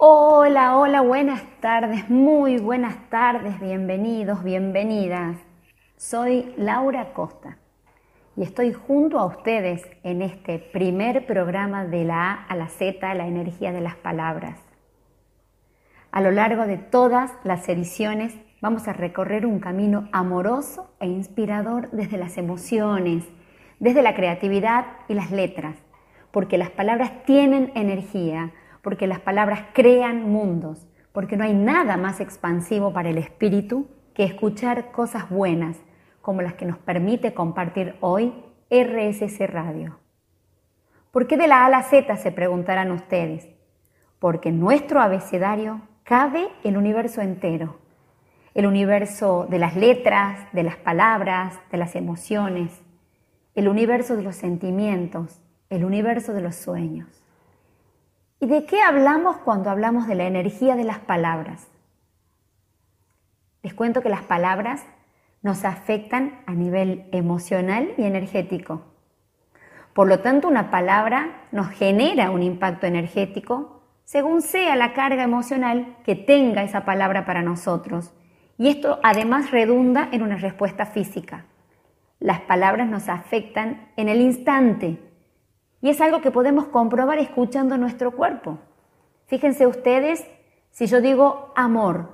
Hola, hola, buenas tardes, muy buenas tardes, bienvenidos, bienvenidas. Soy Laura Costa y estoy junto a ustedes en este primer programa de la A a la Z, la energía de las palabras. A lo largo de todas las ediciones vamos a recorrer un camino amoroso e inspirador desde las emociones, desde la creatividad y las letras, porque las palabras tienen energía, porque las palabras crean mundos, porque no hay nada más expansivo para el espíritu que escuchar cosas buenas como las que nos permite compartir hoy RSC Radio. ¿Por qué de la A a la Z se preguntarán ustedes? Porque nuestro abecedario cabe el universo entero, el universo de las letras, de las palabras, de las emociones, el universo de los sentimientos, el universo de los sueños. ¿Y de qué hablamos cuando hablamos de la energía de las palabras? Les cuento que las palabras nos afectan a nivel emocional y energético. Por lo tanto, una palabra nos genera un impacto energético según sea la carga emocional que tenga esa palabra para nosotros. Y esto además redunda en una respuesta física. Las palabras nos afectan en el instante, y es algo que podemos comprobar escuchando nuestro cuerpo. Fíjense ustedes, si yo digo amor,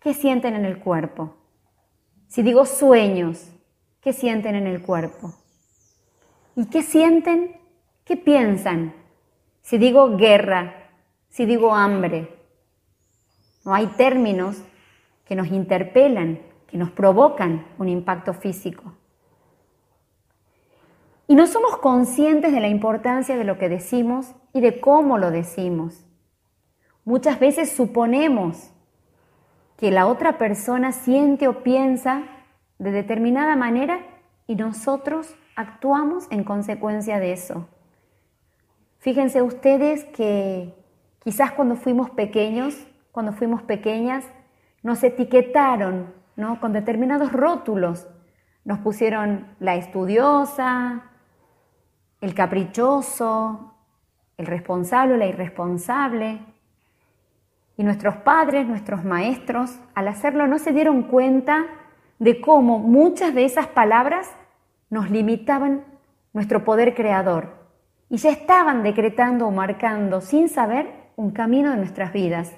¿qué sienten en el cuerpo? Si digo sueños, ¿qué sienten en el cuerpo? ¿Y qué sienten? ¿Qué piensan? Si digo guerra, si digo hambre. No hay términos que nos interpelan, que nos provocan un impacto físico. Y no somos conscientes de la importancia de lo que decimos y de cómo lo decimos. Muchas veces suponemos que la otra persona siente o piensa de determinada manera y nosotros actuamos en consecuencia de eso. Fíjense ustedes que quizás cuando fuimos pequeños, cuando fuimos pequeñas, nos etiquetaron ¿no? con determinados rótulos. Nos pusieron la estudiosa, el caprichoso, el responsable o la irresponsable. Y nuestros padres, nuestros maestros, al hacerlo no se dieron cuenta de cómo muchas de esas palabras nos limitaban nuestro poder creador y ya estaban decretando o marcando sin saber un camino de nuestras vidas.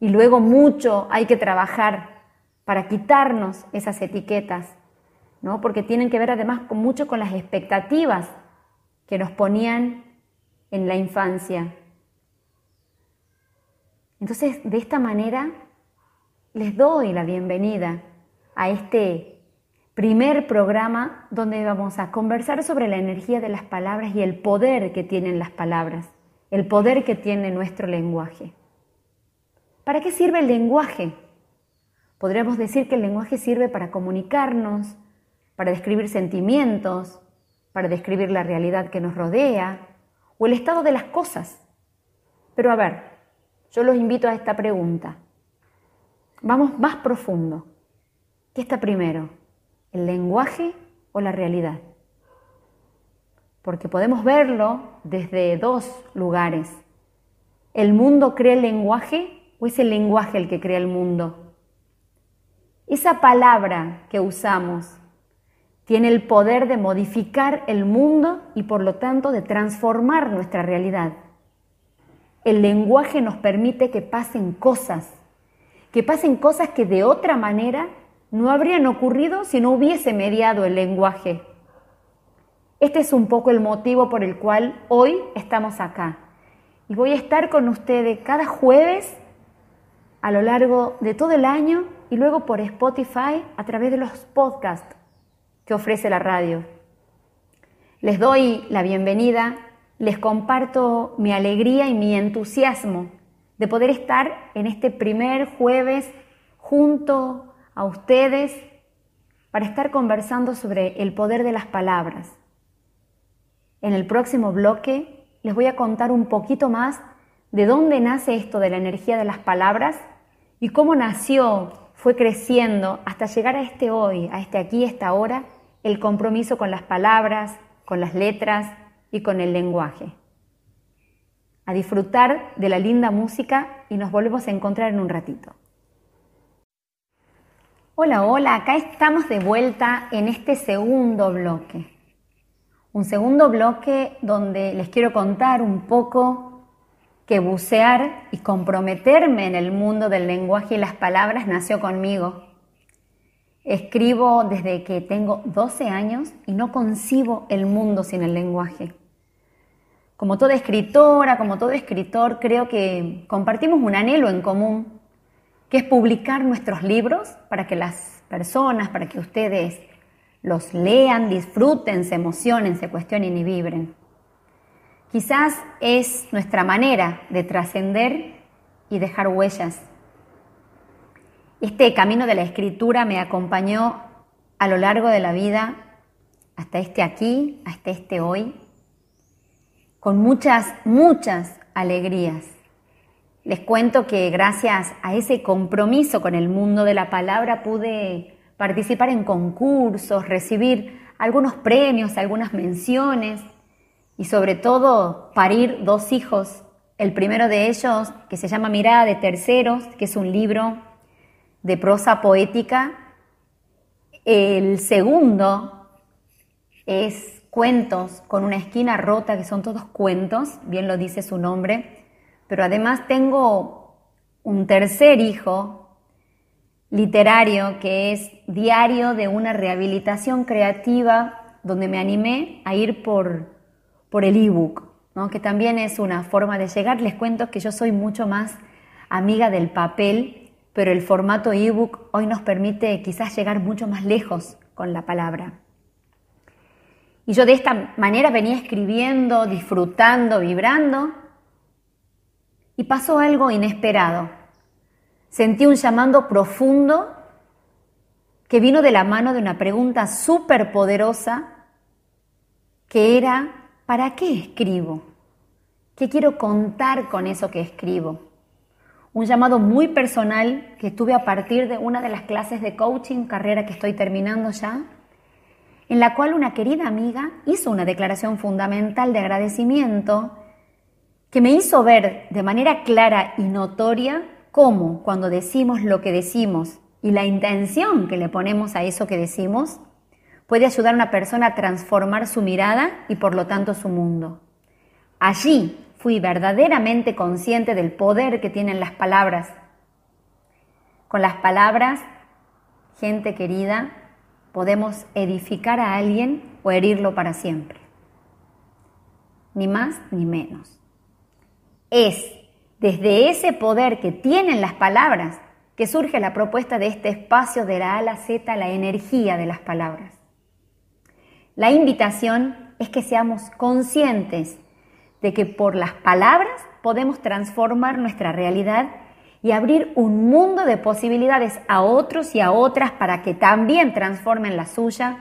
Y luego mucho hay que trabajar para quitarnos esas etiquetas ¿no? porque tienen que ver además con, mucho con las expectativas que nos ponían en la infancia. Entonces, de esta manera, les doy la bienvenida a este primer programa donde vamos a conversar sobre la energía de las palabras y el poder que tienen las palabras, el poder que tiene nuestro lenguaje. ¿Para qué sirve el lenguaje? Podríamos decir que el lenguaje sirve para comunicarnos, para describir sentimientos, para describir la realidad que nos rodea o el estado de las cosas. Pero a ver, yo los invito a esta pregunta. Vamos más profundo. ¿Qué está primero? ¿El lenguaje o la realidad? Porque podemos verlo desde dos lugares. ¿El mundo crea el lenguaje o es el lenguaje el que crea el mundo? Esa palabra que usamos tiene el poder de modificar el mundo y por lo tanto de transformar nuestra realidad. El lenguaje nos permite que pasen cosas, que pasen cosas que de otra manera no habrían ocurrido si no hubiese mediado el lenguaje. Este es un poco el motivo por el cual hoy estamos acá. Y voy a estar con ustedes cada jueves a lo largo de todo el año y luego por Spotify a través de los podcasts que ofrece la radio. Les doy la bienvenida, les comparto mi alegría y mi entusiasmo de poder estar en este primer jueves junto a ustedes para estar conversando sobre el poder de las palabras. En el próximo bloque les voy a contar un poquito más de dónde nace esto de la energía de las palabras y cómo nació fue creciendo hasta llegar a este hoy, a este aquí, esta hora, el compromiso con las palabras, con las letras y con el lenguaje. a disfrutar de la linda música y nos volvemos a encontrar en un ratito. Hola, hola, acá estamos de vuelta en este segundo bloque. Un segundo bloque donde les quiero contar un poco que bucear y comprometerme en el mundo del lenguaje y las palabras nació conmigo. Escribo desde que tengo 12 años y no concibo el mundo sin el lenguaje. Como toda escritora, como todo escritor, creo que compartimos un anhelo en común, que es publicar nuestros libros para que las personas, para que ustedes los lean, disfruten, se emocionen, se cuestionen y vibren. Quizás es nuestra manera de trascender y dejar huellas. Este camino de la escritura me acompañó a lo largo de la vida hasta este aquí, hasta este hoy, con muchas, muchas alegrías. Les cuento que gracias a ese compromiso con el mundo de la palabra pude participar en concursos, recibir algunos premios, algunas menciones y sobre todo parir dos hijos. El primero de ellos, que se llama Mirada de Terceros, que es un libro de prosa poética. El segundo es Cuentos con una esquina rota, que son todos cuentos, bien lo dice su nombre. Pero además tengo un tercer hijo literario que es Diario de una rehabilitación creativa, donde me animé a ir por, por el ebook, ¿no? que también es una forma de llegar. Les cuento que yo soy mucho más amiga del papel, pero el formato ebook hoy nos permite quizás llegar mucho más lejos con la palabra. Y yo de esta manera venía escribiendo, disfrutando, vibrando, y pasó algo inesperado. Sentí un llamando profundo que vino de la mano de una pregunta súper poderosa que era, ¿para qué escribo? ¿Qué quiero contar con eso que escribo? Un llamado muy personal que tuve a partir de una de las clases de coaching, carrera que estoy terminando ya, en la cual una querida amiga hizo una declaración fundamental de agradecimiento que me hizo ver de manera clara y notoria cómo cuando decimos lo que decimos y la intención que le ponemos a eso que decimos, puede ayudar a una persona a transformar su mirada y por lo tanto su mundo. Allí fui verdaderamente consciente del poder que tienen las palabras. Con las palabras, gente querida, podemos edificar a alguien o herirlo para siempre. Ni más ni menos. Es desde ese poder que tienen las palabras, que surge la propuesta de este espacio de la A a Z, la energía de las palabras. La invitación es que seamos conscientes de que por las palabras podemos transformar nuestra realidad y abrir un mundo de posibilidades a otros y a otras para que también transformen la suya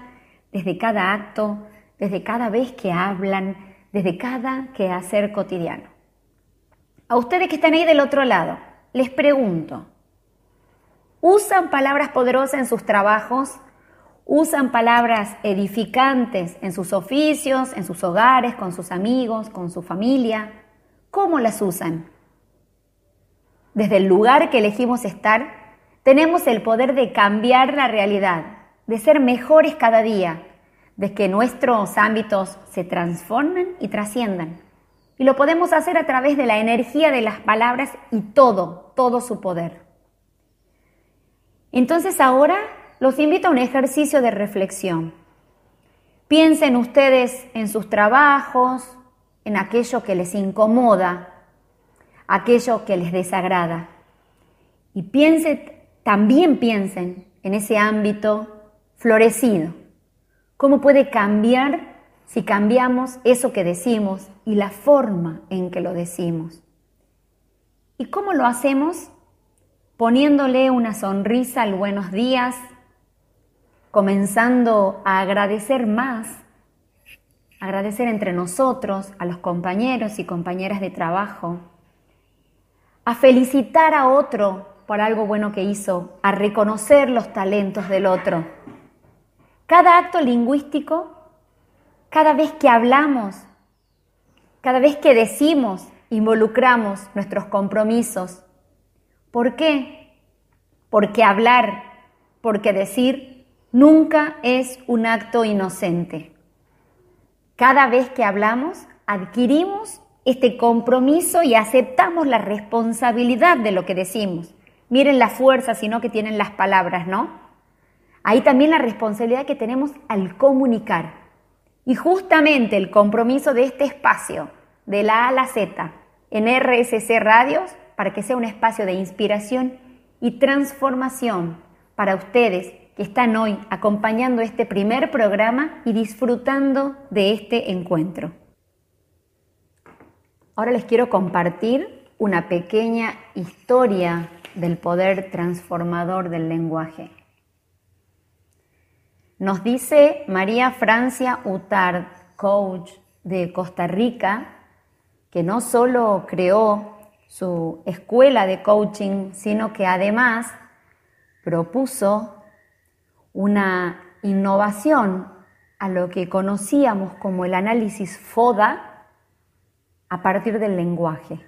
desde cada acto, desde cada vez que hablan, desde cada quehacer cotidiano. A ustedes que están ahí del otro lado, les pregunto, ¿usan palabras poderosas en sus trabajos? ¿Usan palabras edificantes en sus oficios, en sus hogares, con sus amigos, con su familia? ¿Cómo las usan? Desde el lugar que elegimos estar, tenemos el poder de cambiar la realidad, de ser mejores cada día, de que nuestros ámbitos se transformen y trasciendan. Y lo podemos hacer a través de la energía de las palabras y todo, todo su poder. Entonces ahora los invito a un ejercicio de reflexión. Piensen ustedes en sus trabajos, en aquello que les incomoda, aquello que les desagrada. Y también piensen en ese ámbito florecido. ¿Cómo puede cambiar si cambiamos eso que decimos y la forma en que lo decimos. ¿Y cómo lo hacemos? Poniéndole una sonrisa al buenos días, comenzando a agradecer más, agradecer entre nosotros, a los compañeros y compañeras de trabajo, a felicitar a otro por algo bueno que hizo, a reconocer los talentos del otro. Cada acto lingüístico cada vez que hablamos, cada vez que decimos, involucramos nuestros compromisos. ¿Por qué? Porque hablar, porque decir, nunca es un acto inocente. Cada vez que hablamos, adquirimos este compromiso y aceptamos la responsabilidad de lo que decimos. Miren la fuerza, sino que tienen las palabras, ¿no? Ahí también la responsabilidad que tenemos al comunicar. Y justamente el compromiso de este espacio, de la A a la Z, en RSC Radios, para que sea un espacio de inspiración y transformación para ustedes que están hoy acompañando este primer programa y disfrutando de este encuentro. Ahora les quiero compartir una pequeña historia del poder transformador del lenguaje. Nos dice María Francia Utard, coach de Costa Rica, que no solo creó su escuela de coaching, sino que además propuso una innovación a lo que conocíamos como el análisis FODA a partir del lenguaje.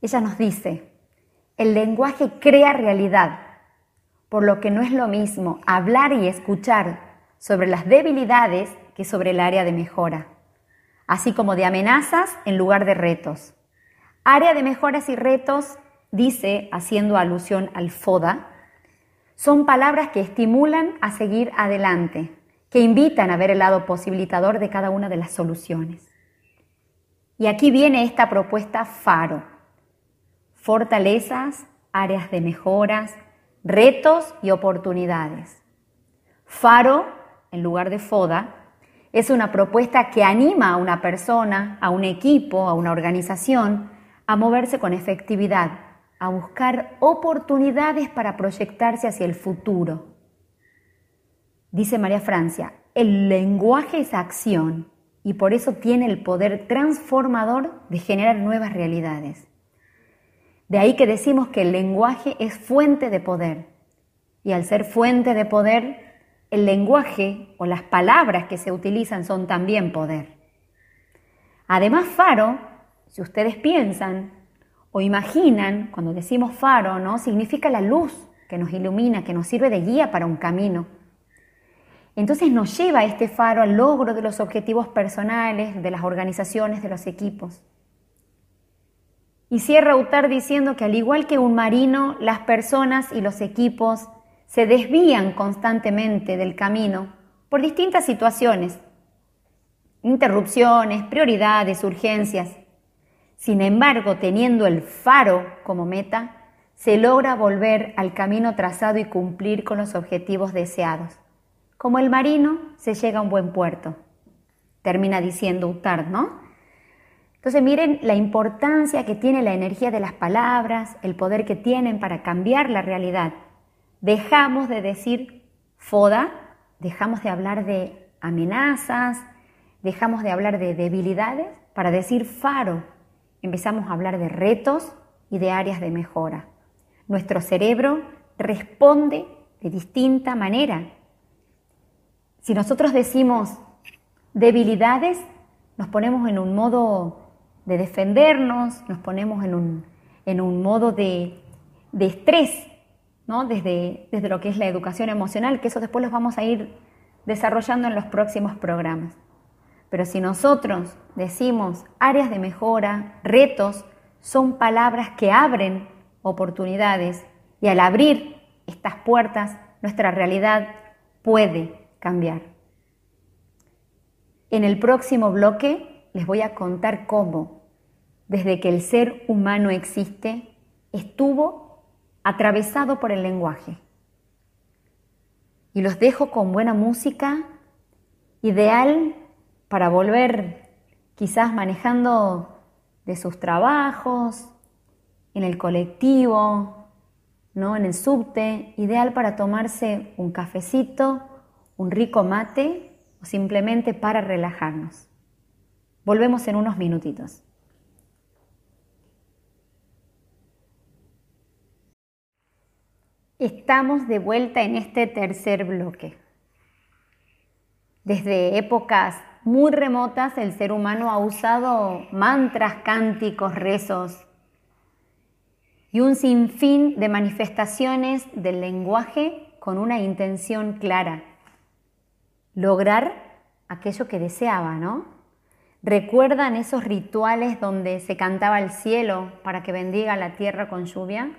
Ella nos dice, el lenguaje crea realidad, por lo que no es lo mismo hablar y escuchar sobre las debilidades que sobre el área de mejora, así como de amenazas en lugar de retos. Área de mejoras y retos, dice, haciendo alusión al FODA, son palabras que estimulan a seguir adelante, que invitan a ver el lado posibilitador de cada una de las soluciones. Y aquí viene esta propuesta FARO. Fortalezas, áreas de mejoras, retos y oportunidades. FARO, en lugar de FODA, es una propuesta que anima a una persona, a un equipo, a una organización a moverse con efectividad, a buscar oportunidades para proyectarse hacia el futuro. Dice María Francia, el lenguaje es acción y por eso tiene el poder transformador de generar nuevas realidades. De ahí que decimos que el lenguaje es fuente de poder. Y al ser fuente de poder, el lenguaje o las palabras que se utilizan son también poder. Además, Faro, si ustedes piensan, o imaginan, cuando decimos faro, ¿no? Significa la luz que nos ilumina, que nos sirve de guía para un camino. Entonces nos lleva este faro al logro de los objetivos personales, de las organizaciones, de los equipos. Y cierra Utar diciendo que al igual que un marino, las personas y los equipos se desvían constantemente del camino por distintas situaciones, interrupciones, prioridades, urgencias. Sin embargo, teniendo el faro como meta, se logra volver al camino trazado y cumplir con los objetivos deseados. Como el marino, se llega a un buen puerto. Termina diciendo Utard, ¿no? Entonces miren la importancia que tiene la energía de las palabras, el poder que tienen para cambiar la realidad. Dejamos de decir foda, dejamos de hablar de amenazas, dejamos de hablar de debilidades para decir faro, empezamos a hablar de retos y de áreas de mejora. Nuestro cerebro responde de distinta manera. Si nosotros decimos debilidades, nos ponemos en un modo de defendernos, nos ponemos en un, en un modo de, de estrés, ¿no? desde, desde lo que es la educación emocional, que eso después los vamos a ir desarrollando en los próximos programas. Pero si nosotros decimos áreas de mejora, retos, son palabras que abren oportunidades y al abrir estas puertas, nuestra realidad puede cambiar. En el próximo bloque les voy a contar cómo, desde que el ser humano existe, estuvo atravesado por el lenguaje. Y los dejo con buena música, ideal para volver quizás manejando de sus trabajos, en el colectivo, ¿no? en el subte, ideal para tomarse un cafecito, un rico mate o simplemente para relajarnos. Volvemos en unos minutitos. Estamos de vuelta en este tercer bloque. Desde épocas muy remotas el ser humano ha usado mantras, cánticos, rezos y un sinfín de manifestaciones del lenguaje con una intención clara, lograr aquello que deseaba, ¿no? ¿Recuerdan esos rituales donde se cantaba el cielo para que bendiga la tierra con lluvia?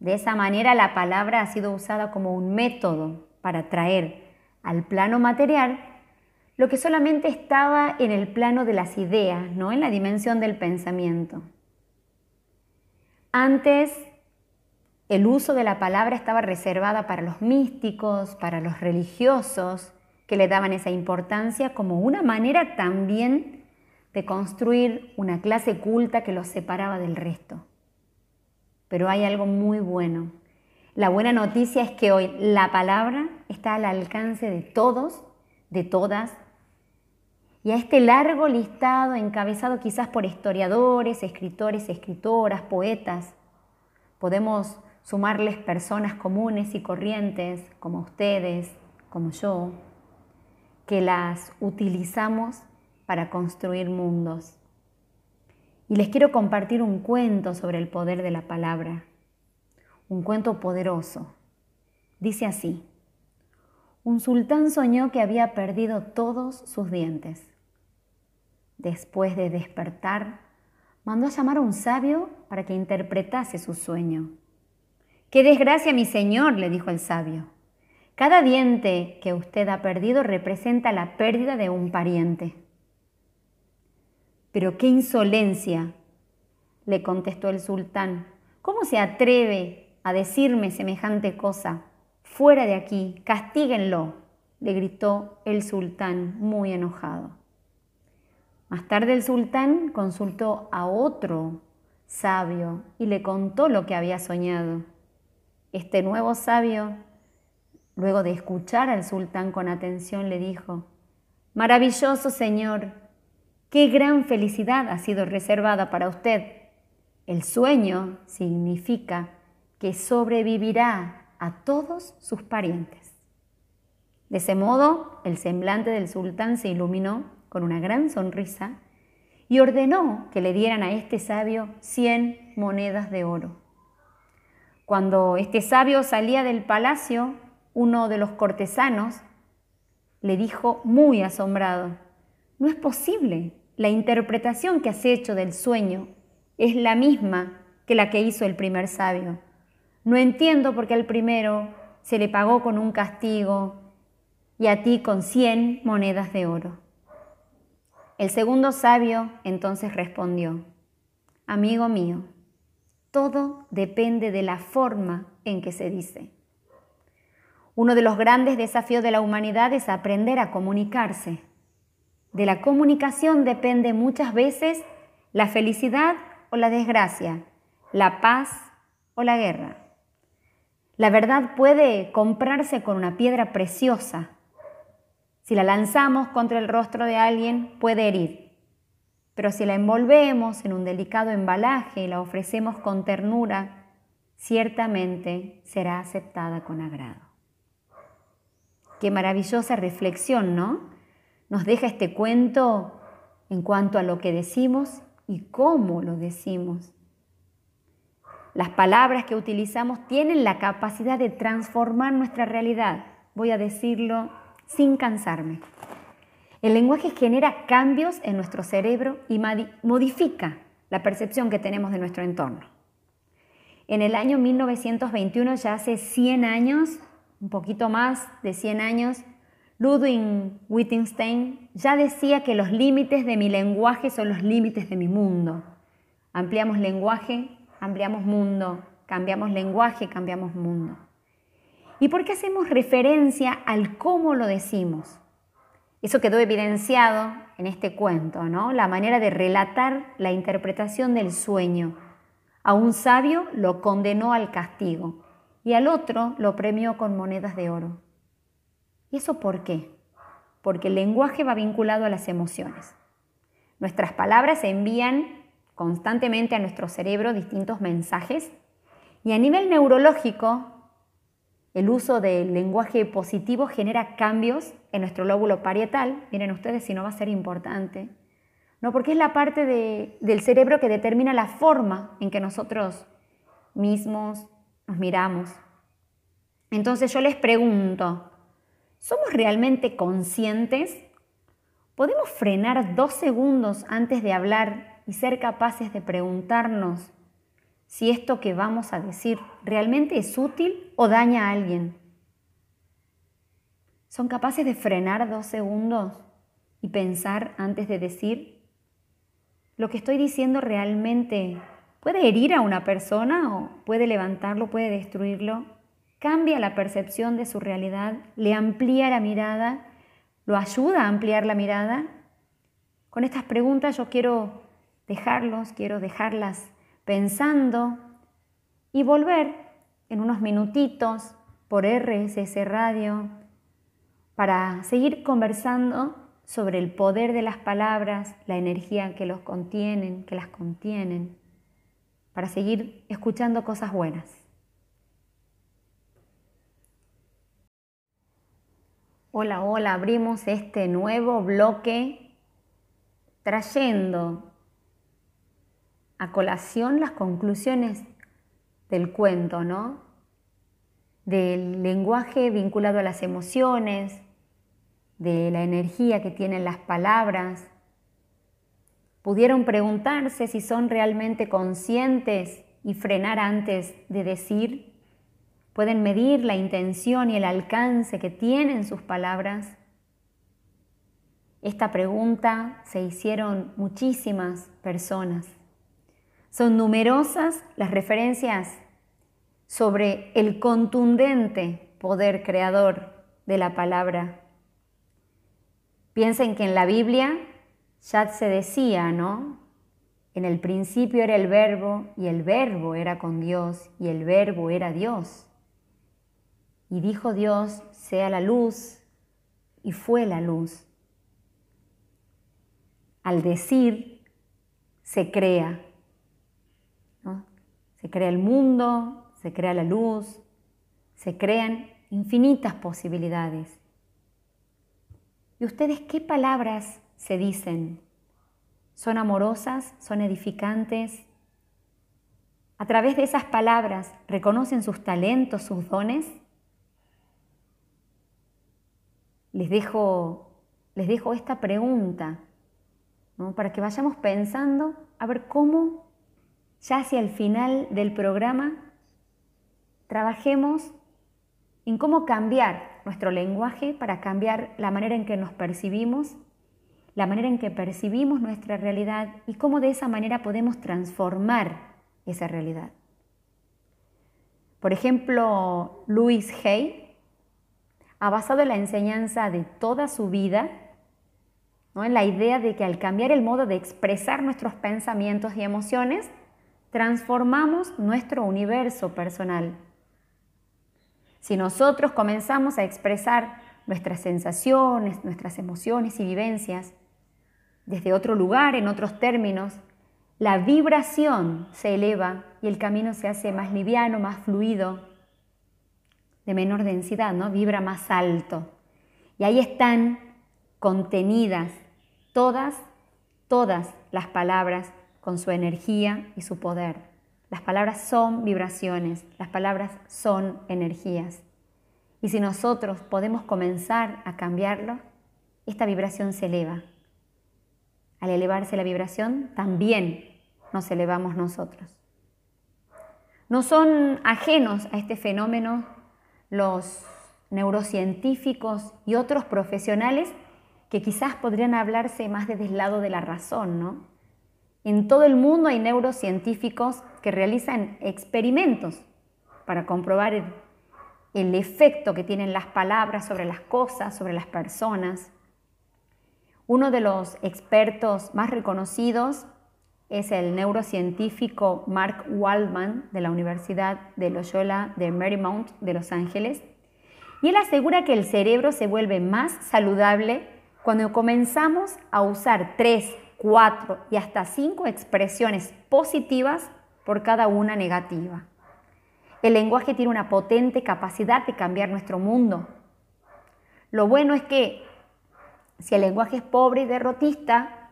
De esa manera la palabra ha sido usada como un método para traer al plano material lo que solamente estaba en el plano de las ideas, no en la dimensión del pensamiento. Antes el uso de la palabra estaba reservada para los místicos, para los religiosos, que le daban esa importancia como una manera también de construir una clase culta que los separaba del resto. Pero hay algo muy bueno. La buena noticia es que hoy la palabra está al alcance de todos, de todas, y a este largo listado encabezado quizás por historiadores, escritores, escritoras, poetas, podemos sumarles personas comunes y corrientes como ustedes, como yo, que las utilizamos para construir mundos. Y les quiero compartir un cuento sobre el poder de la palabra, un cuento poderoso. Dice así, un sultán soñó que había perdido todos sus dientes. Después de despertar, mandó a llamar a un sabio para que interpretase su sueño. ¡Qué desgracia, mi señor! le dijo el sabio. Cada diente que usted ha perdido representa la pérdida de un pariente. Pero qué insolencia, le contestó el sultán. ¿Cómo se atreve a decirme semejante cosa? Fuera de aquí, castíguenlo, le gritó el sultán muy enojado. Más tarde el sultán consultó a otro sabio y le contó lo que había soñado. Este nuevo sabio Luego de escuchar al sultán con atención, le dijo, Maravilloso Señor, qué gran felicidad ha sido reservada para usted. El sueño significa que sobrevivirá a todos sus parientes. De ese modo, el semblante del sultán se iluminó con una gran sonrisa y ordenó que le dieran a este sabio cien monedas de oro. Cuando este sabio salía del palacio, uno de los cortesanos le dijo muy asombrado, no es posible, la interpretación que has hecho del sueño es la misma que la que hizo el primer sabio. No entiendo por qué al primero se le pagó con un castigo y a ti con cien monedas de oro. El segundo sabio entonces respondió, Amigo mío, todo depende de la forma en que se dice. Uno de los grandes desafíos de la humanidad es aprender a comunicarse. De la comunicación depende muchas veces la felicidad o la desgracia, la paz o la guerra. La verdad puede comprarse con una piedra preciosa. Si la lanzamos contra el rostro de alguien, puede herir. Pero si la envolvemos en un delicado embalaje y la ofrecemos con ternura, ciertamente será aceptada con agrado. Qué maravillosa reflexión, ¿no? Nos deja este cuento en cuanto a lo que decimos y cómo lo decimos. Las palabras que utilizamos tienen la capacidad de transformar nuestra realidad. Voy a decirlo sin cansarme. El lenguaje genera cambios en nuestro cerebro y modifica la percepción que tenemos de nuestro entorno. En el año 1921, ya hace 100 años, un poquito más de 100 años, Ludwig Wittgenstein ya decía que los límites de mi lenguaje son los límites de mi mundo. Ampliamos lenguaje, ampliamos mundo, cambiamos lenguaje, cambiamos mundo. ¿Y por qué hacemos referencia al cómo lo decimos? Eso quedó evidenciado en este cuento, ¿no? La manera de relatar la interpretación del sueño. A un sabio lo condenó al castigo y al otro lo premió con monedas de oro. ¿Y eso por qué? Porque el lenguaje va vinculado a las emociones. Nuestras palabras envían constantemente a nuestro cerebro distintos mensajes y a nivel neurológico el uso del lenguaje positivo genera cambios en nuestro lóbulo parietal. Miren ustedes si no va a ser importante. No, porque es la parte del cerebro que determina la forma en que nosotros mismos nos miramos. Entonces yo les pregunto, ¿somos realmente conscientes? ¿Podemos frenar dos segundos antes de hablar y ser capaces de preguntarnos si esto que vamos a decir realmente es útil o daña a alguien. ¿Son capaces de frenar dos segundos y pensar antes de decir? ¿Lo que estoy diciendo realmente puede herir a una persona o puede levantarlo, puede destruirlo? ¿Cambia la percepción de su realidad? ¿Le amplía la mirada? ¿Lo ayuda a ampliar la mirada? Con estas preguntas yo quiero dejarlos, quiero dejarlas pensando y volver en unos minutitos por RSS Radio para seguir conversando sobre el poder de las palabras, la energía que los contienen, que las contienen, para seguir escuchando cosas buenas. Hola, hola, abrimos este nuevo bloque trayendo a colación las conclusiones del cuento, ¿no? Del lenguaje vinculado a las emociones, de la energía que tienen las palabras. Pudieron preguntarse si son realmente conscientes y frenar antes de decir. Pueden medir la intención y el alcance que tienen sus palabras. Esta pregunta se hicieron muchísimas personas. Son numerosas las referencias sobre el contundente poder creador de la palabra. Piensen que en la Biblia ya se decía, ¿no? En el principio era el verbo y el verbo era con Dios y el verbo era Dios. Y dijo Dios, sea la luz y fue la luz. Al decir, se crea. Se crea el mundo, se crea la luz, se crean infinitas posibilidades. ¿Y ustedes qué palabras se dicen? ¿Son amorosas? ¿Son edificantes? ¿A través de esas palabras reconocen sus talentos, sus dones? Les dejo, les dejo esta pregunta para que vayamos pensando a ver cómo ya hacia el final del programa, trabajemos en cómo cambiar nuestro lenguaje para cambiar la manera en que nos percibimos, la manera en que percibimos nuestra realidad y cómo de esa manera podemos transformar esa realidad. Por ejemplo, Louis Hay ha basado la enseñanza de toda su vida en la idea de que al cambiar el modo de expresar nuestros pensamientos y emociones, transformamos nuestro universo personal. Si nosotros comenzamos a expresar nuestras sensaciones, nuestras emociones y vivencias desde otro lugar, en otros términos, la vibración se eleva y el camino se hace más liviano, más fluido, de menor densidad, ¿no? Vibra más alto. Y ahí están contenidas todas, todas las palabras con su energía y su poder. Las palabras son vibraciones, las palabras son energías. Y si nosotros podemos comenzar a cambiarlo, esta vibración se eleva. Al elevarse la vibración, también nos elevamos nosotros. No son ajenos a este fenómeno los neurocientíficos y otros profesionales que quizás podrían hablarse más desde el lado de la razón, ¿no? En todo el mundo hay neurocientíficos que realizan experimentos para comprobar el, efecto que tienen las palabras sobre las cosas, sobre las personas. Uno de los expertos más reconocidos es el neurocientífico Mark Waldman de la Universidad de Loyola de Marymount de Los Ángeles. Y él asegura que el cerebro se vuelve más saludable cuando comenzamos a usar tres cuatro y hasta cinco expresiones positivas por cada una negativa. el lenguaje tiene una potente capacidad de cambiar nuestro mundo. Lo bueno es que si el lenguaje es pobre y derrotista,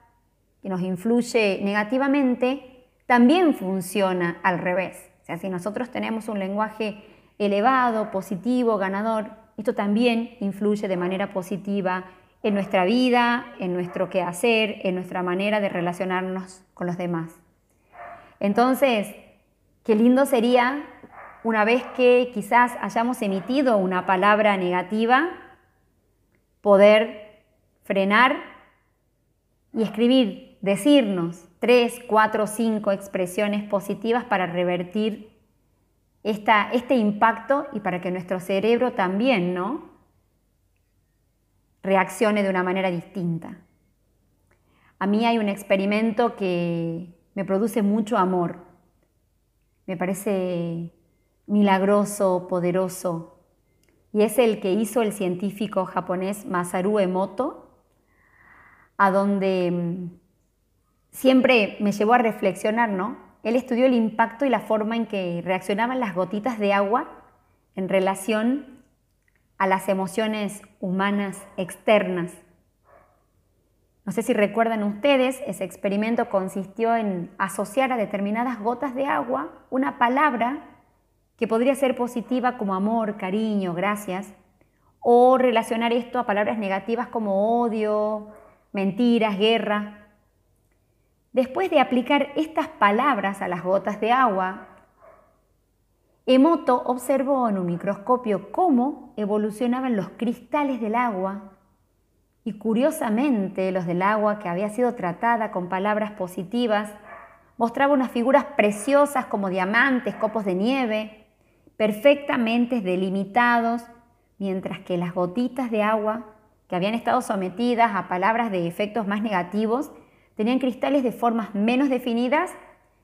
que nos influye negativamente, también funciona al revés. O sea, si nosotros tenemos un lenguaje elevado, positivo, ganador, esto también influye de manera positiva en nuestra vida, en nuestro quehacer, en nuestra manera de relacionarnos con los demás. Entonces, qué lindo sería una vez que quizás hayamos emitido una palabra negativa, poder frenar y escribir, decirnos tres, cuatro, cinco expresiones positivas para revertir este impacto y para que nuestro cerebro también, ¿no? Reaccione de una manera distinta. A mí hay un experimento que me produce mucho amor. Me parece milagroso, poderoso. Y es el que hizo el científico japonés Masaru Emoto, a donde mm, siempre me llevó a reflexionar, ¿no? Él estudió el impacto y la forma en que reaccionaban las gotitas de agua en relación a las emociones humanas externas. No sé si recuerdan ustedes, ese experimento consistió en asociar a determinadas gotas de agua una palabra que podría ser positiva como amor, cariño, gracias, o relacionar esto a palabras negativas como odio, mentiras, guerra. Después de aplicar estas palabras a las gotas de agua, Emoto observó en un microscopio cómo evolucionaban los cristales del agua y curiosamente los del agua que había sido tratada con palabras positivas. Mostraba unas figuras preciosas como diamantes, copos de nieve, perfectamente delimitados, mientras que las gotitas de agua que habían estado sometidas a palabras de efectos más negativos tenían cristales de formas menos definidas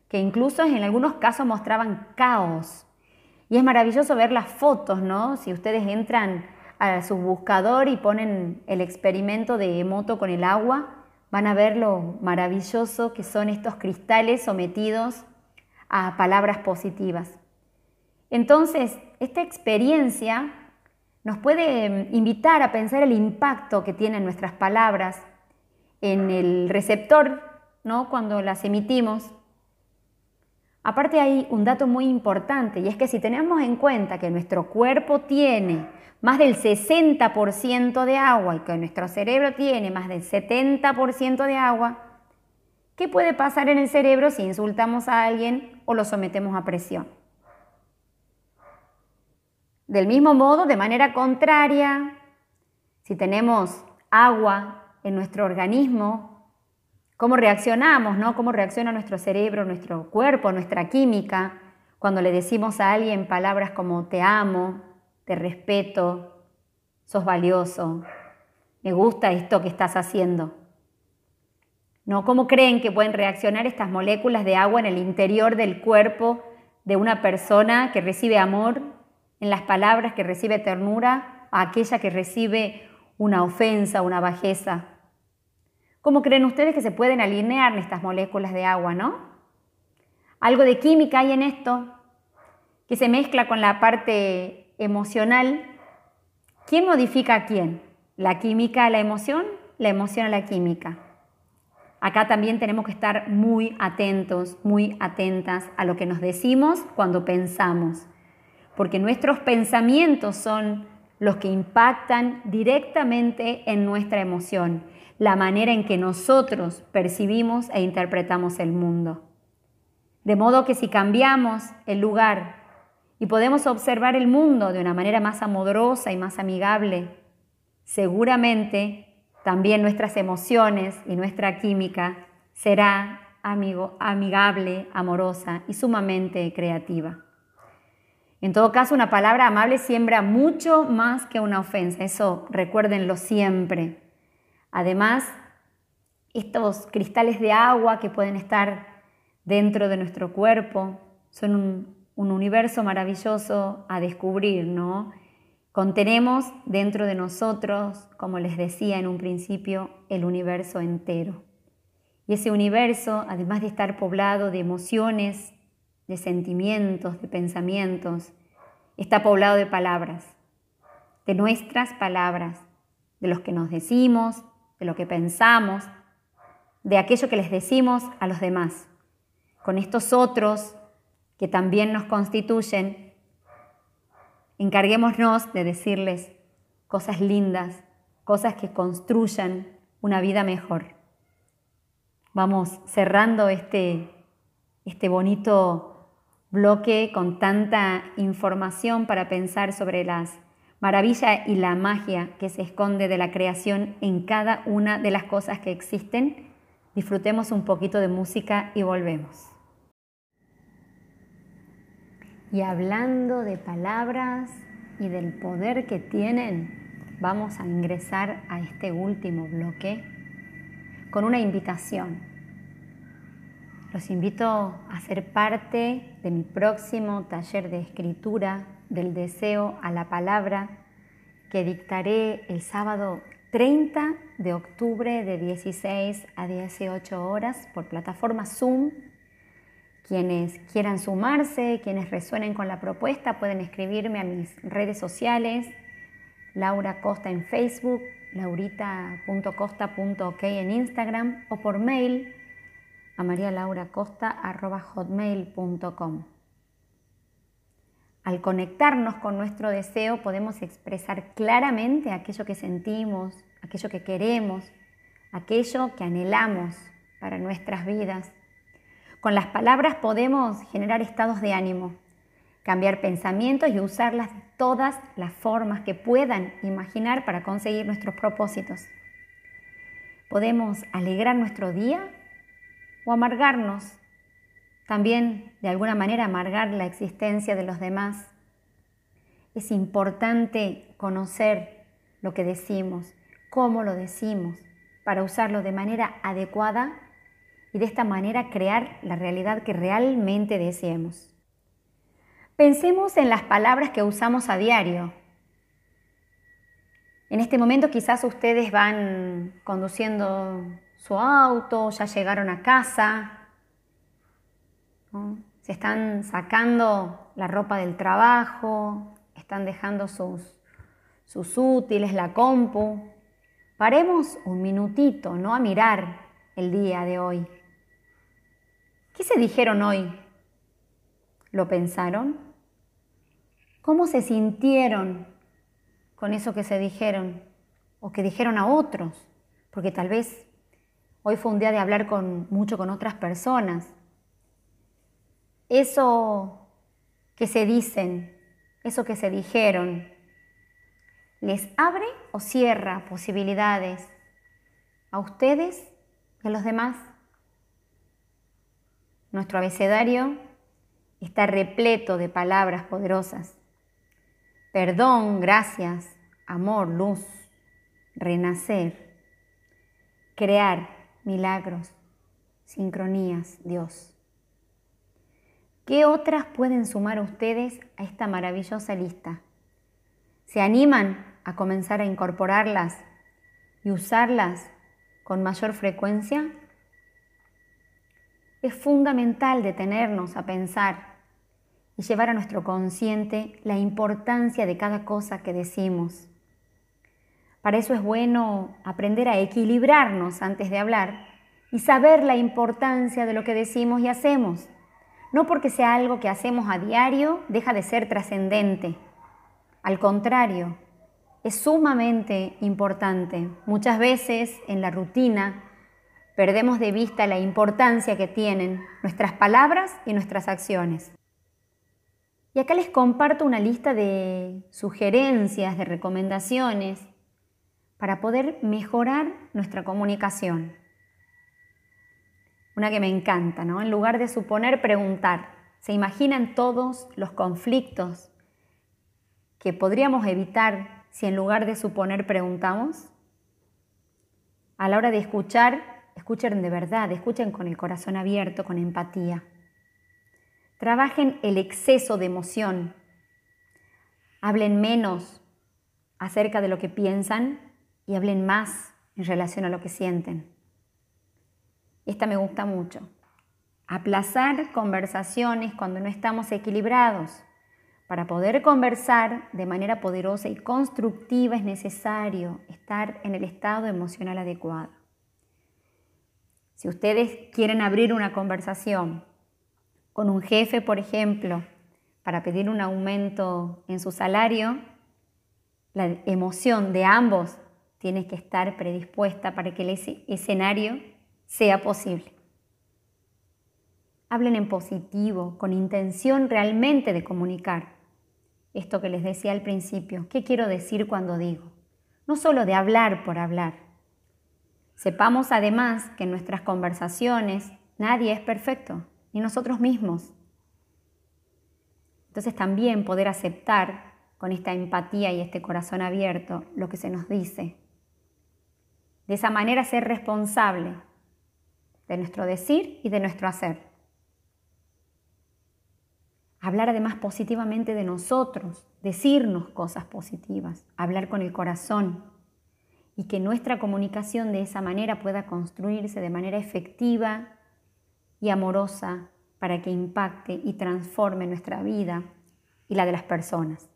que incluso en algunos casos mostraban caos y es maravilloso ver las fotos, ¿no? Si ustedes entran a su buscador y ponen el experimento de moto con el agua, van a ver lo maravilloso que son estos cristales sometidos a palabras positivas. Entonces, esta experiencia nos puede mm, invitar a pensar el impacto que tienen nuestras palabras en el receptor, ¿no? Cuando las emitimos. Aparte hay un dato muy importante y es que si tenemos en cuenta que nuestro cuerpo tiene más del 60% de agua y que nuestro cerebro tiene más del 70% de agua, ¿qué puede pasar en el cerebro si insultamos a alguien o lo sometemos a presión? Del mismo modo, de manera contraria, si tenemos agua en nuestro organismo, cómo reaccionamos, ¿no? Cómo reacciona nuestro cerebro, nuestro cuerpo, nuestra química cuando le decimos a alguien palabras como te amo, te respeto, sos valioso, me gusta esto que estás haciendo. ¿No? ¿Cómo creen que pueden reaccionar estas moléculas de agua en el interior del cuerpo de una persona que recibe amor, en las palabras que recibe ternura, a aquella que recibe una ofensa, una bajeza? ¿Cómo creen ustedes que se pueden alinear estas moléculas de agua, no? Algo de química hay en esto que se mezcla con la parte emocional. ¿Quién modifica a quién? ¿La química a la emoción? ¿La emoción a la química? Acá también tenemos que estar muy atentos, muy atentas a lo que nos decimos cuando pensamos, porque nuestros pensamientos son los que impactan directamente en nuestra emoción la manera en que nosotros percibimos e interpretamos el mundo. De modo que si cambiamos el lugar y podemos observar el mundo de una manera más amorosa y más amigable, seguramente también nuestras emociones y nuestra química será amigo, amigable, amorosa y sumamente creativa. En todo caso, una palabra amable siembra mucho más que una ofensa. Eso recuérdenlo siempre. Además, estos cristales de agua que pueden estar dentro de nuestro cuerpo son un, universo maravilloso a descubrir, ¿no? Contenemos dentro de nosotros, como les decía en un principio, el universo entero. Y ese universo, además de estar poblado de emociones de sentimientos, de pensamientos, está poblado de palabras, de nuestras palabras, de los que nos decimos, de lo que pensamos, de aquello que les decimos a los demás. Con estos otros que también nos constituyen, encarguémonos de decirles cosas lindas, cosas que construyan una vida mejor. Vamos cerrando este, este bonito bloque con tanta información para pensar sobre las maravilla y la magia que se esconde de la creación en cada una de las cosas que existen. Disfrutemos un poquito de música y volvemos. Y hablando de palabras y del poder que tienen, vamos a ingresar a este último bloque con una invitación. Los invito a ser parte de mi próximo taller de escritura del deseo a la palabra que dictaré el sábado 30 de octubre de 16 a 18 horas por plataforma Zoom. Quienes quieran sumarse, quienes resuenen con la propuesta, pueden escribirme a mis redes sociales, Laura Costa en Facebook, laurita.costa.ok en Instagram o por mail a marialauracosta.hotmail.com. Al conectarnos con nuestro deseo podemos expresar claramente aquello que sentimos, aquello que queremos, aquello que anhelamos para nuestras vidas. Con las palabras podemos generar estados de ánimo, cambiar pensamientos y usarlas todas las formas que puedan imaginar para conseguir nuestros propósitos. Podemos alegrar nuestro día o amargarnos también, de alguna manera, amargar la existencia de los demás. Es importante conocer lo que decimos, cómo lo decimos, para usarlo de manera adecuada y de esta manera crear la realidad que realmente deseemos. Pensemos en las palabras que usamos a diario. En este momento quizás ustedes van conduciendo su auto, ya llegaron a casa, se están sacando la ropa del trabajo, están dejando sus, sus útiles, la compu. Paremos un minutito, ¿no? A mirar el día de hoy. ¿Qué se dijeron hoy? ¿Lo pensaron? ¿Cómo se sintieron con eso que se dijeron o que dijeron a otros? Porque tal vez hoy fue un día de hablar con, mucho con otras personas eso que se dicen, eso que se dijeron, les abre o cierra posibilidades a ustedes y a los demás. Nuestro abecedario está repleto de palabras poderosas. Perdón, gracias, amor, luz, renacer, crear milagros, sincronías, Dios. ¿Qué otras pueden sumar ustedes a esta maravillosa lista? ¿Se animan a comenzar a incorporarlas y usarlas con mayor frecuencia? Es fundamental detenernos a pensar y llevar a nuestro consciente la importancia de cada cosa que decimos. Para eso es bueno aprender a equilibrarnos antes de hablar y saber la importancia de lo que decimos y hacemos. No porque sea algo que hacemos a diario, deja de ser trascendente. Al contrario, es sumamente importante. Muchas veces en la rutina perdemos de vista la importancia que tienen nuestras palabras y nuestras acciones. Y acá les comparto una lista de sugerencias, de recomendaciones para poder mejorar nuestra comunicación. Una que me encanta, ¿no? En lugar de suponer, preguntar. ¿Se imaginan todos los conflictos que podríamos evitar si en lugar de suponer preguntamos? A la hora de escuchar, escuchen de verdad, escuchen con el corazón abierto, con empatía. Trabajen el exceso de emoción. Hablen menos acerca de lo que piensan y hablen más en relación a lo que sienten. Esta me gusta mucho. aplazar conversaciones cuando no estamos equilibrados. Para poder conversar de manera poderosa y constructiva es necesario estar en el estado emocional adecuado. Si ustedes quieren abrir una conversación con un jefe, por ejemplo, para pedir un aumento en su salario, la emoción de ambos tiene que estar predispuesta para que el escenario sea posible. Hablen en positivo, con intención realmente de comunicar esto que les decía al principio, ¿qué quiero decir cuando digo? No solo de hablar por hablar. Sepamos además que en nuestras conversaciones nadie es perfecto, ni nosotros mismos. Entonces también poder aceptar con esta empatía y este corazón abierto lo que se nos dice. De esa manera ser responsable de nuestro decir y de nuestro hacer. Hablar además positivamente de nosotros, decirnos cosas positivas, hablar con el corazón y que nuestra comunicación de esa manera pueda construirse de manera efectiva y amorosa para que impacte y transforme nuestra vida y la de las personas.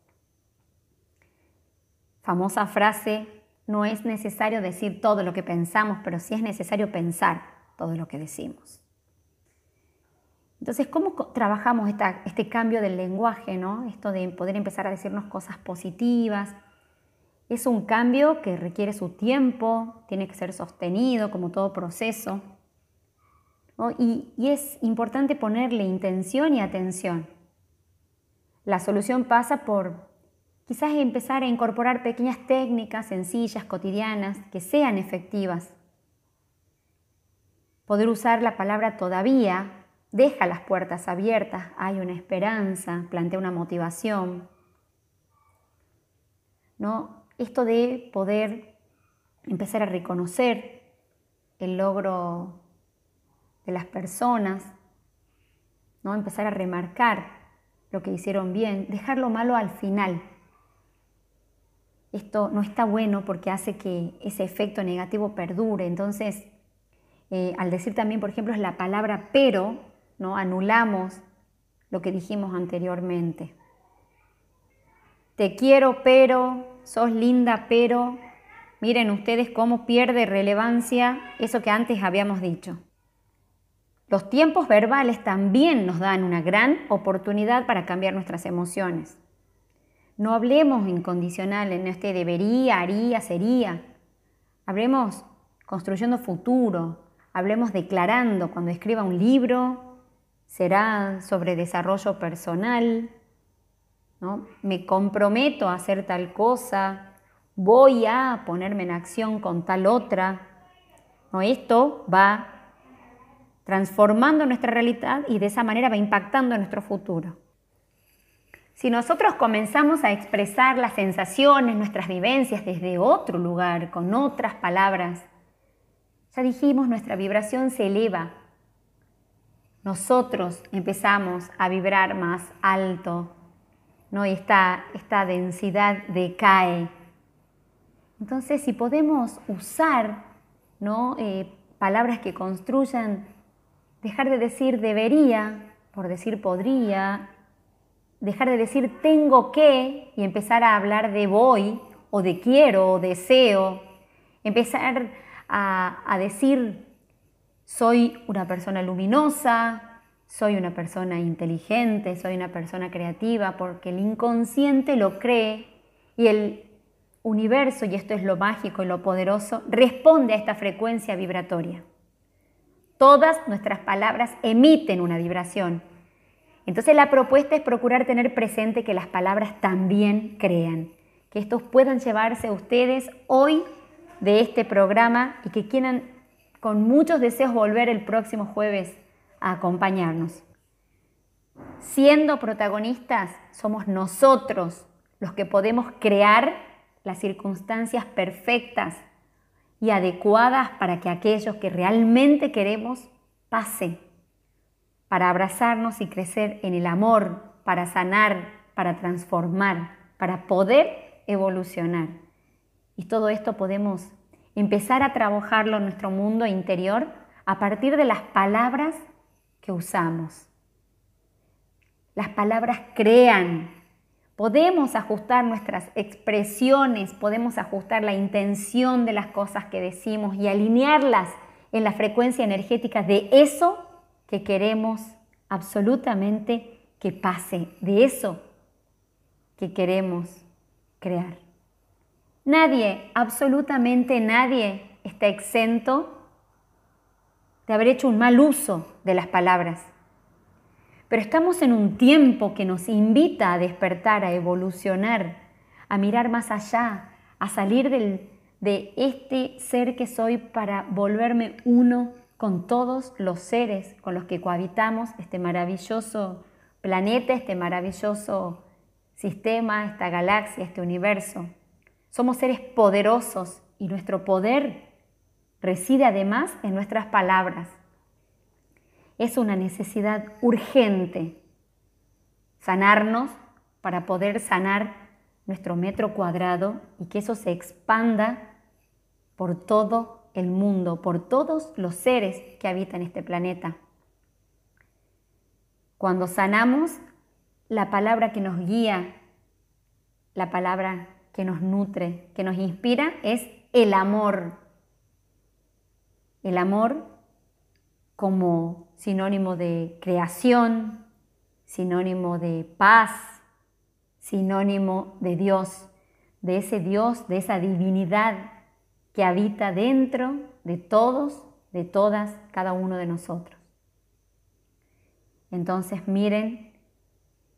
Famosa frase, no es necesario decir todo lo que pensamos, pero sí es necesario pensar todo lo que decimos. Entonces, ¿cómo trabajamos este cambio del lenguaje, ¿no? esto de poder empezar a decirnos cosas positivas? Es un cambio que requiere su tiempo, tiene que ser sostenido como todo proceso. Y, y es importante ponerle intención y atención. La solución pasa por quizás empezar a incorporar pequeñas técnicas sencillas, cotidianas, que sean efectivas. Poder usar la palabra todavía deja las puertas abiertas, hay una esperanza, plantea una motivación. ¿No? Esto de poder empezar a reconocer el logro de las personas, ¿no? empezar a remarcar lo que hicieron bien, dejar lo malo al final. Esto no está bueno porque hace que ese efecto negativo perdure. Entonces, eh, al decir también, por ejemplo, la palabra pero, ¿no? Anulamos lo que dijimos anteriormente. Te quiero, pero, sos linda, pero, miren ustedes cómo pierde relevancia eso que antes habíamos dicho. Los tiempos verbales también nos dan una gran oportunidad para cambiar nuestras emociones. No hablemos incondicional en este debería, haría, sería. Hablemos construyendo futuro. Hablemos declarando cuando escriba un libro, será sobre desarrollo personal, ¿no? me comprometo a hacer tal cosa, voy a ponerme en acción con tal otra. ¿no? Esto va transformando nuestra realidad y de esa manera va impactando nuestro futuro. Si nosotros comenzamos a expresar las sensaciones, nuestras vivencias desde otro lugar, con otras palabras, ya dijimos, nuestra vibración se eleva, nosotros empezamos a vibrar más alto, ¿no? y esta, esta densidad decae. Entonces, si podemos usar ¿no? Eh, palabras que construyan, dejar de decir debería por decir podría, dejar de decir tengo que y empezar a hablar de voy o de quiero o deseo, empezar a, a decir soy una persona luminosa, soy una persona inteligente, soy una persona creativa, porque el inconsciente lo cree y el universo, y esto es lo mágico y lo poderoso, responde a esta frecuencia vibratoria. Todas nuestras palabras emiten una vibración. Entonces la propuesta es procurar tener presente que las palabras también crean, que estos puedan llevarse ustedes hoy de este programa y que quieran con muchos deseos volver el próximo jueves a acompañarnos. Siendo protagonistas, somos nosotros los que podemos crear las circunstancias perfectas y adecuadas para que aquellos que realmente queremos pasen, para abrazarnos y crecer en el amor, para sanar, para transformar, para poder evolucionar. Y todo esto podemos empezar a trabajarlo en nuestro mundo interior a partir de las palabras que usamos. Las palabras crean. Podemos ajustar nuestras expresiones, podemos ajustar la intención de las cosas que decimos y alinearlas en la frecuencia energética de eso que queremos absolutamente que pase, de eso que queremos crear. Nadie, absolutamente nadie, está exento de haber hecho un mal uso de las palabras. Pero estamos en un tiempo que nos invita a despertar, a evolucionar, a mirar más allá, a salir de este ser que soy para volverme uno con todos los seres con los que cohabitamos este maravilloso planeta, este maravilloso sistema, esta galaxia, este universo. Somos seres poderosos y nuestro poder reside además en nuestras palabras. Es una necesidad urgente sanarnos para poder sanar nuestro metro cuadrado y que eso se expanda por todo el mundo, por todos los seres que habitan este planeta. Cuando sanamos, la palabra que nos guía, la palabra que nos nutre, que nos inspira, es el amor. El amor como sinónimo de creación, sinónimo de paz, sinónimo de Dios, de ese Dios, de esa divinidad que habita dentro de todos, de todas, cada uno de nosotros. Entonces miren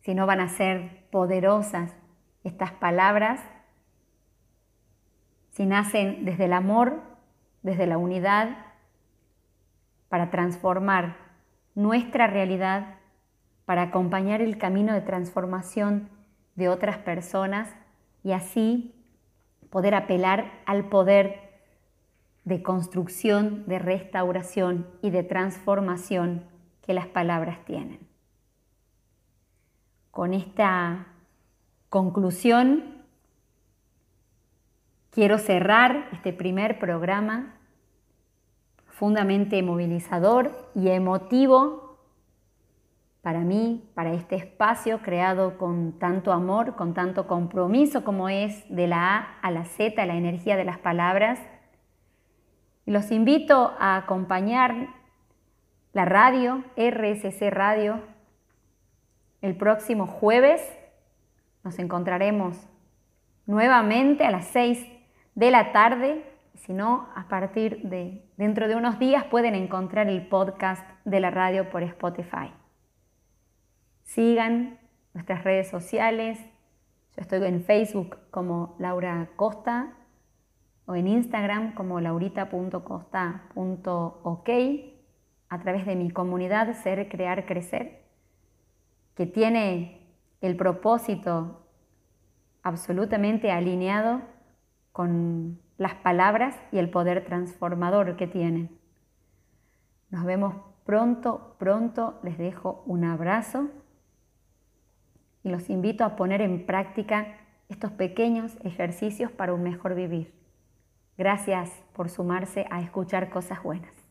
si no van a ser poderosas estas palabras, si nacen desde el amor, desde la unidad, para transformar nuestra realidad, para acompañar el camino de transformación de otras personas y así poder apelar al poder de construcción, de restauración y de transformación que las palabras tienen. Con esta conclusión, quiero cerrar este primer programa profundamente movilizador y emotivo para mí, para este espacio creado con tanto amor, con tanto compromiso como es de la A a la Z, la energía de las palabras. Los invito a acompañar la radio, RSC Radio. El próximo jueves nos encontraremos nuevamente a las 6 de la tarde. Si no, a partir de dentro de unos días pueden encontrar el podcast de la radio por Spotify. Sigan nuestras redes sociales. Yo estoy en Facebook como Laura Costa o en Instagram como laurita.costa.ok a través de mi comunidad Ser, Crear, Crecer, que tiene el propósito absolutamente alineado con las palabras y el poder transformador que tiene. Nos vemos pronto, pronto. Les dejo un abrazo y los invito a poner en práctica estos pequeños ejercicios para un mejor vivir. Gracias por sumarse a escuchar cosas buenas.